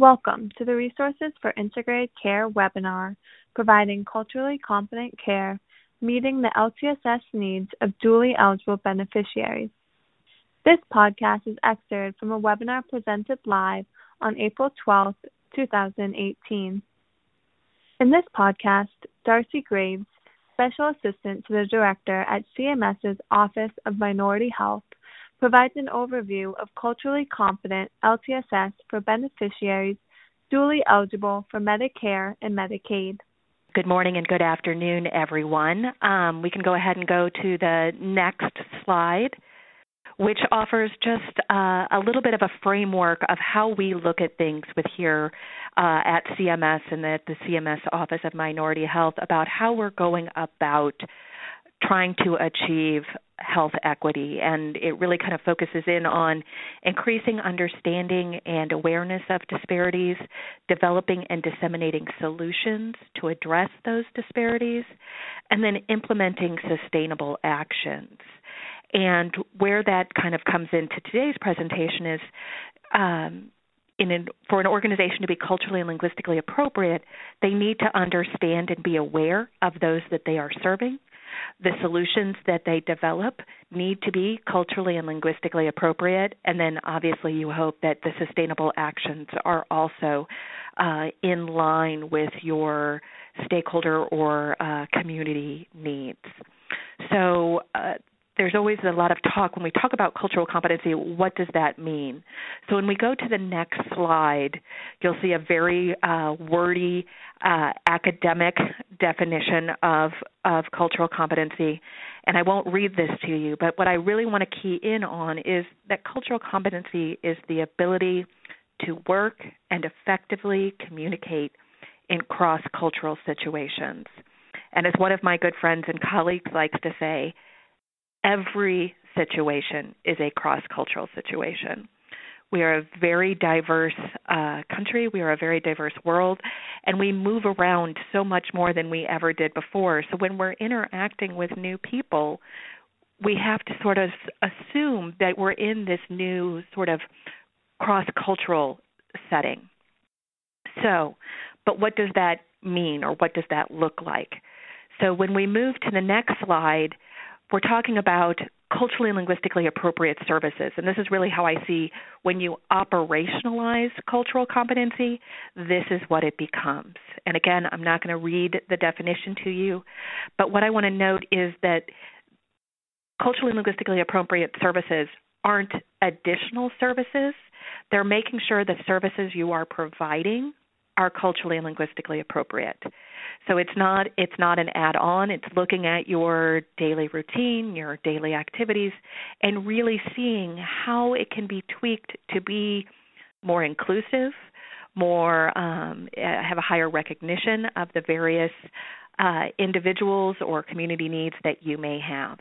Welcome to the Resources for Integrated Care webinar, providing culturally competent care, meeting the LTSS needs of dually eligible beneficiaries. This podcast is excerpted from a webinar presented live on April 12, 2018. In this podcast, Darci Graves, Special Assistant to the Director at CMS's Office of Minority Health, provides an overview of culturally competent LTSS for beneficiaries duly eligible for Medicare and Medicaid. Good morning and good afternoon, everyone. Um, we can go ahead and go to the next slide, which offers just uh, a little bit of a framework of how we look at things with here uh, at CMS and at the CMS Office of Minority Health about how we're going about trying to achieve health equity and it really kind of focuses in on increasing understanding and awareness of disparities, developing and disseminating solutions to address those disparities, and then implementing sustainable actions. And where that kind of comes into today's presentation is um, an, for an organization to be culturally and linguistically appropriate, they need to understand and be aware of those that they are serving the solutions that they develop need to be culturally and linguistically appropriate, and then obviously you hope that the sustainable actions are also uh, in line with your stakeholder or uh, community needs. So uh, there's always a lot of talk. When we talk about cultural competency what does that mean? So when we go to the next slide you'll see a very uh, wordy uh, academic definition of of cultural competency and I won't read this to you but what I really want to key in on is that cultural competency is the ability to work and effectively communicate in cross cultural situations and as one of my good friends and colleagues likes to say every situation is a cross cultural situation. We are a very diverse uh, country. We are a very diverse world, and we move around so much more than we ever did before. So when we're interacting with new people, we have to sort of assume that we're in this new sort of cross cultural setting. So, but what does that mean or what does that look like? So when we move to the next slide, we're talking about culturally and linguistically appropriate services. And this is really how I see when you operationalize cultural competency, this is what it becomes. And again, I'm not going to read the definition to you, but what I want to note is that culturally and linguistically appropriate services aren't additional services. They're making sure the services you are providing are culturally and linguistically appropriate. So it's not it's not an add-on. It's looking at your daily routine, your daily activities, and really seeing how it can be tweaked to be more inclusive, more um, have a higher recognition of the various uh, individuals or community needs that you may have.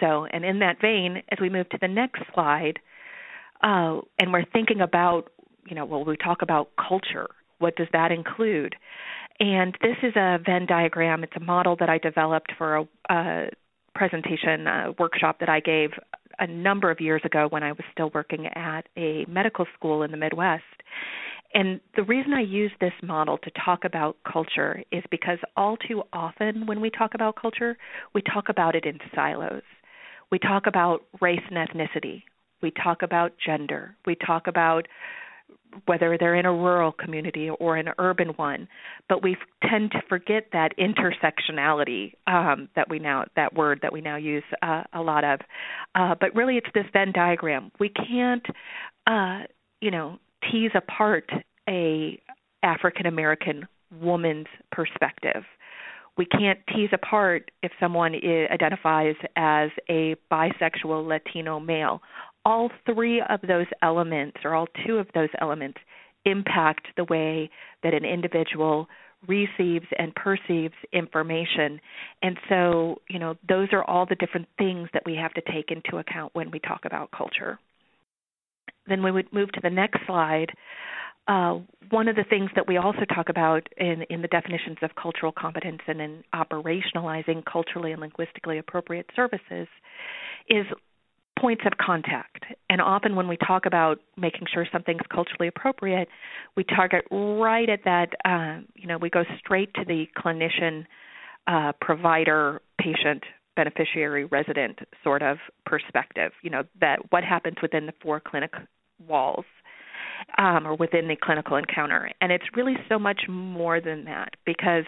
So, and in that vein, as we move to the next slide, uh, and we're thinking about, you know, well, we talk about culture. What does that include? And this is a Venn diagram. It's a model that I developed for a, a presentation a workshop that I gave a number of years ago when I was still working at a medical school in the Midwest. And the reason I use this model to talk about culture is because all too often when we talk about culture, we talk about it in silos. We talk about race and ethnicity. We talk about gender. We talk about whether they're in a rural community or an urban one but we tend to forget that intersectionality um, that we now that word that we now use uh, a lot of. Uh, but really it's this venn diagram. We can't uh, you know tease apart a african american woman's perspective. We can't tease apart if someone identifies as a bisexual Latino male all three of those elements, or all two of those elements, impact the way that an individual receives and perceives information. And so, you know, those are all the different things that we have to take into account when we talk about culture. Then we would move to the next slide. Uh, one of the things that we also talk about in, in the definitions of cultural competence and in operationalizing culturally and linguistically appropriate services is points of contact. And often when we talk about making sure something's culturally appropriate, we target right at that, uh, you know, we go straight to the clinician, uh, provider, patient, beneficiary, resident sort of perspective, you know, that what happens within the four clinic walls. Um, or within the clinical encounter. And it's really so much more than that because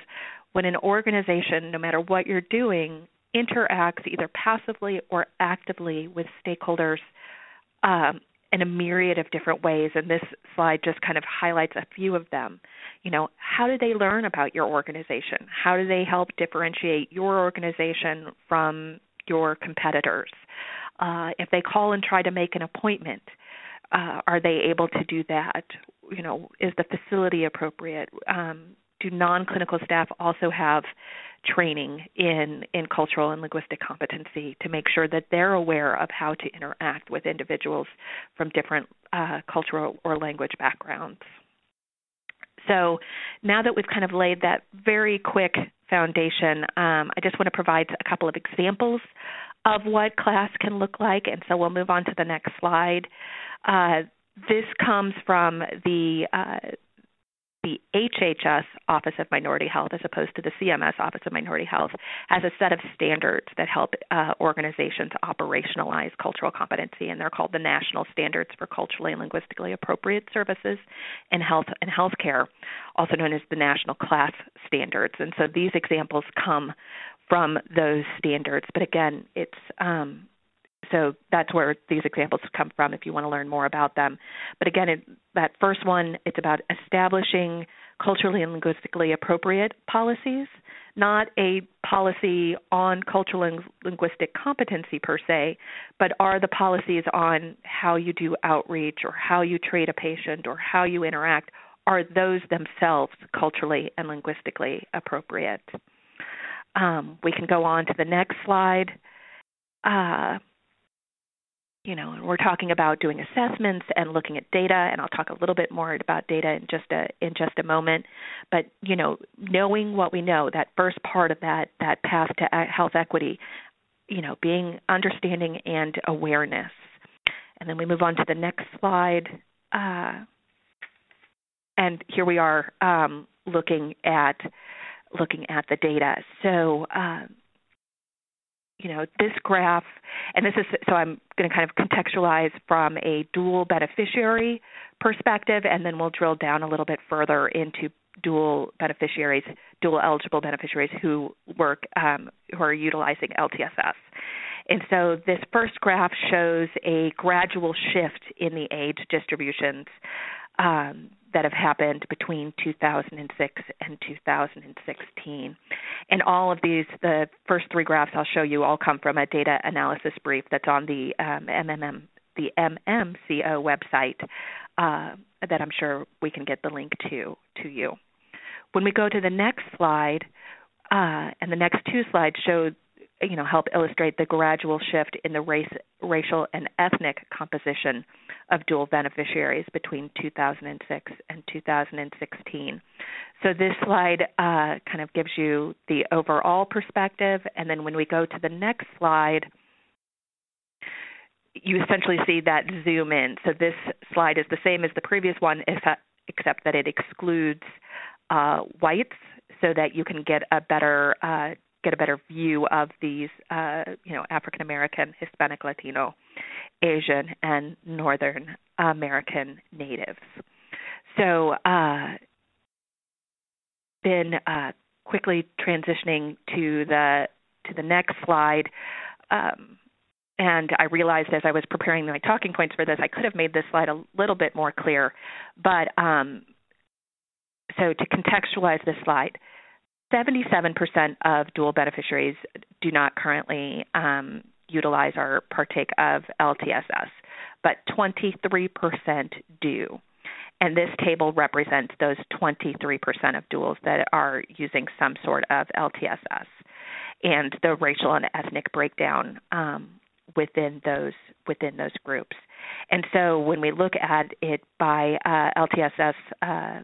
when an organization, no matter what you're doing, interacts either passively or actively with stakeholders um, in a myriad of different ways. And this slide just kind of highlights a few of them. You know, how do they learn about your organization? How do they help differentiate your organization from your competitors? Uh, if they call and try to make an appointment, uh, are they able to do that? You know, is the facility appropriate? Um, do non-clinical staff also have training in in cultural and linguistic competency to make sure that they're aware of how to interact with individuals from different uh, cultural or language backgrounds. So now that we've kind of laid that very quick foundation, um, I just want to provide a couple of examples of what CLAS can look like, and so we'll move on to the next slide. Uh, this comes from the uh, the HHS Office of Minority Health, as opposed to the CMS Office of Minority Health, has a set of standards that help uh, organizations operationalize cultural competency, and they're called the National Standards for Culturally and Linguistically Appropriate Services in Health and Healthcare, also known as the National CLAS Standards. And so these examples come from those standards, but again, it's um, so that's where these examples come from if you want to learn more about them. But again, it, that first one, it's about establishing culturally and linguistically appropriate policies, not a policy on cultural and linguistic competency per se, but are the policies on how you do outreach or how you treat a patient or how you interact, are those themselves culturally and linguistically appropriate? Um, we can go on to the next slide. Uh, you know, we're talking about doing assessments and looking at data, and I'll talk a little bit more about data in just a in just a moment. But you know, knowing what we know, that first part of that that path to health equity, you know, being understanding and awareness, and then we move on to the next slide. Uh, and here we are um, looking at looking at the data. So. Uh, you know this graph and this is so i'm going to kind of contextualize from a dual beneficiary perspective and then we'll drill down a little bit further into dual beneficiaries dual eligible beneficiaries who work um, who are utilizing ltss and so this first graph shows a gradual shift in the age distributions um, that have happened between 2006 and 2016. And all of these, the first three graphs I'll show you, all come from a data analysis brief that's on the um, MMM, the MMCO website uh, that I'm sure we can get the link to to you. When we go to the next slide, uh, and the next two slides show you know help illustrate the gradual shift in the race, racial and ethnic composition of dual beneficiaries between 2006 and 2016. So this slide uh, kind of gives you the overall perspective, and then when we go to the next slide, you essentially see that zoom in. So this slide is the same as the previous one, except that it excludes uh, whites, so that you can get a better uh, get a better view of these, uh, you know, African American, Hispanic, Latino, Asian, and Northern American natives. So, uh, then uh, quickly transitioning to the to the next slide. Um, and I realized as I was preparing my talking points for this, I could have made this slide a little bit more clear. But um, so to contextualize this slide, 77% of dual beneficiaries do not currently um, utilize or partake of LTSS, but 23% do. And this table represents those 23% of duals that are using some sort of LTSS and the racial and ethnic breakdown um, within those within those groups. And so when we look at it by uh, LTSS uh,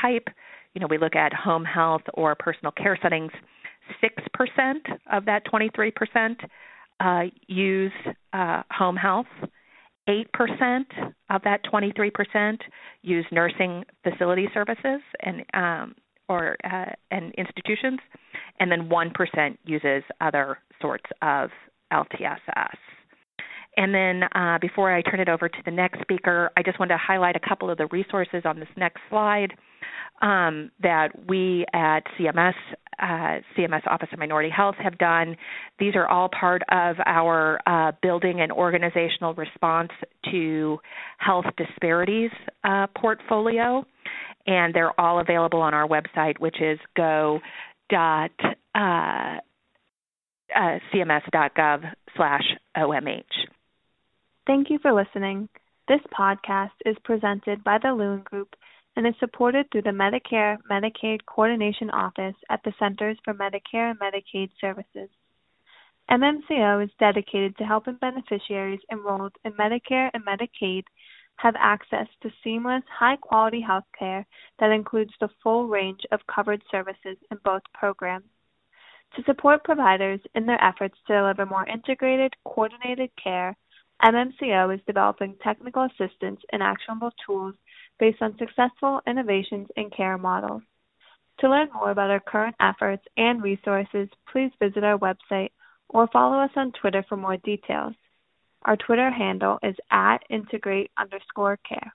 type, you know, we look at home health or personal care settings, 6% of that 23% uh, use uh, home health. 8% of that 23% use nursing facility services and um, or uh, and institutions, and then 1% uses other sorts of LTSS. And then uh, before I turn it over to the next speaker, I just want to highlight a couple of the resources on this next slide um, that we at CMS, uh, CMS Office of Minority Health, have done. These are all part of our uh, building an organizational response to health disparities uh, portfolio, and they're all available on our website, which is go dot uh, uh, cms.gov slash omh. Thank you for listening. This podcast is presented by the Lewin Group and is supported through the Medicare Medicaid Coordination Office at the Centers for Medicare and Medicaid Services. MMCO is dedicated to helping beneficiaries enrolled in Medicare and Medicaid have access to seamless, high quality health care that includes the full range of covered services in both programs. To support providers in their efforts to deliver more integrated, coordinated care, MMCO is developing technical assistance and actionable tools based on successful innovations in care models. To learn more about our current efforts and resources, please visit our website or follow us on Twitter for more details. Our Twitter handle is at integrate underscore care.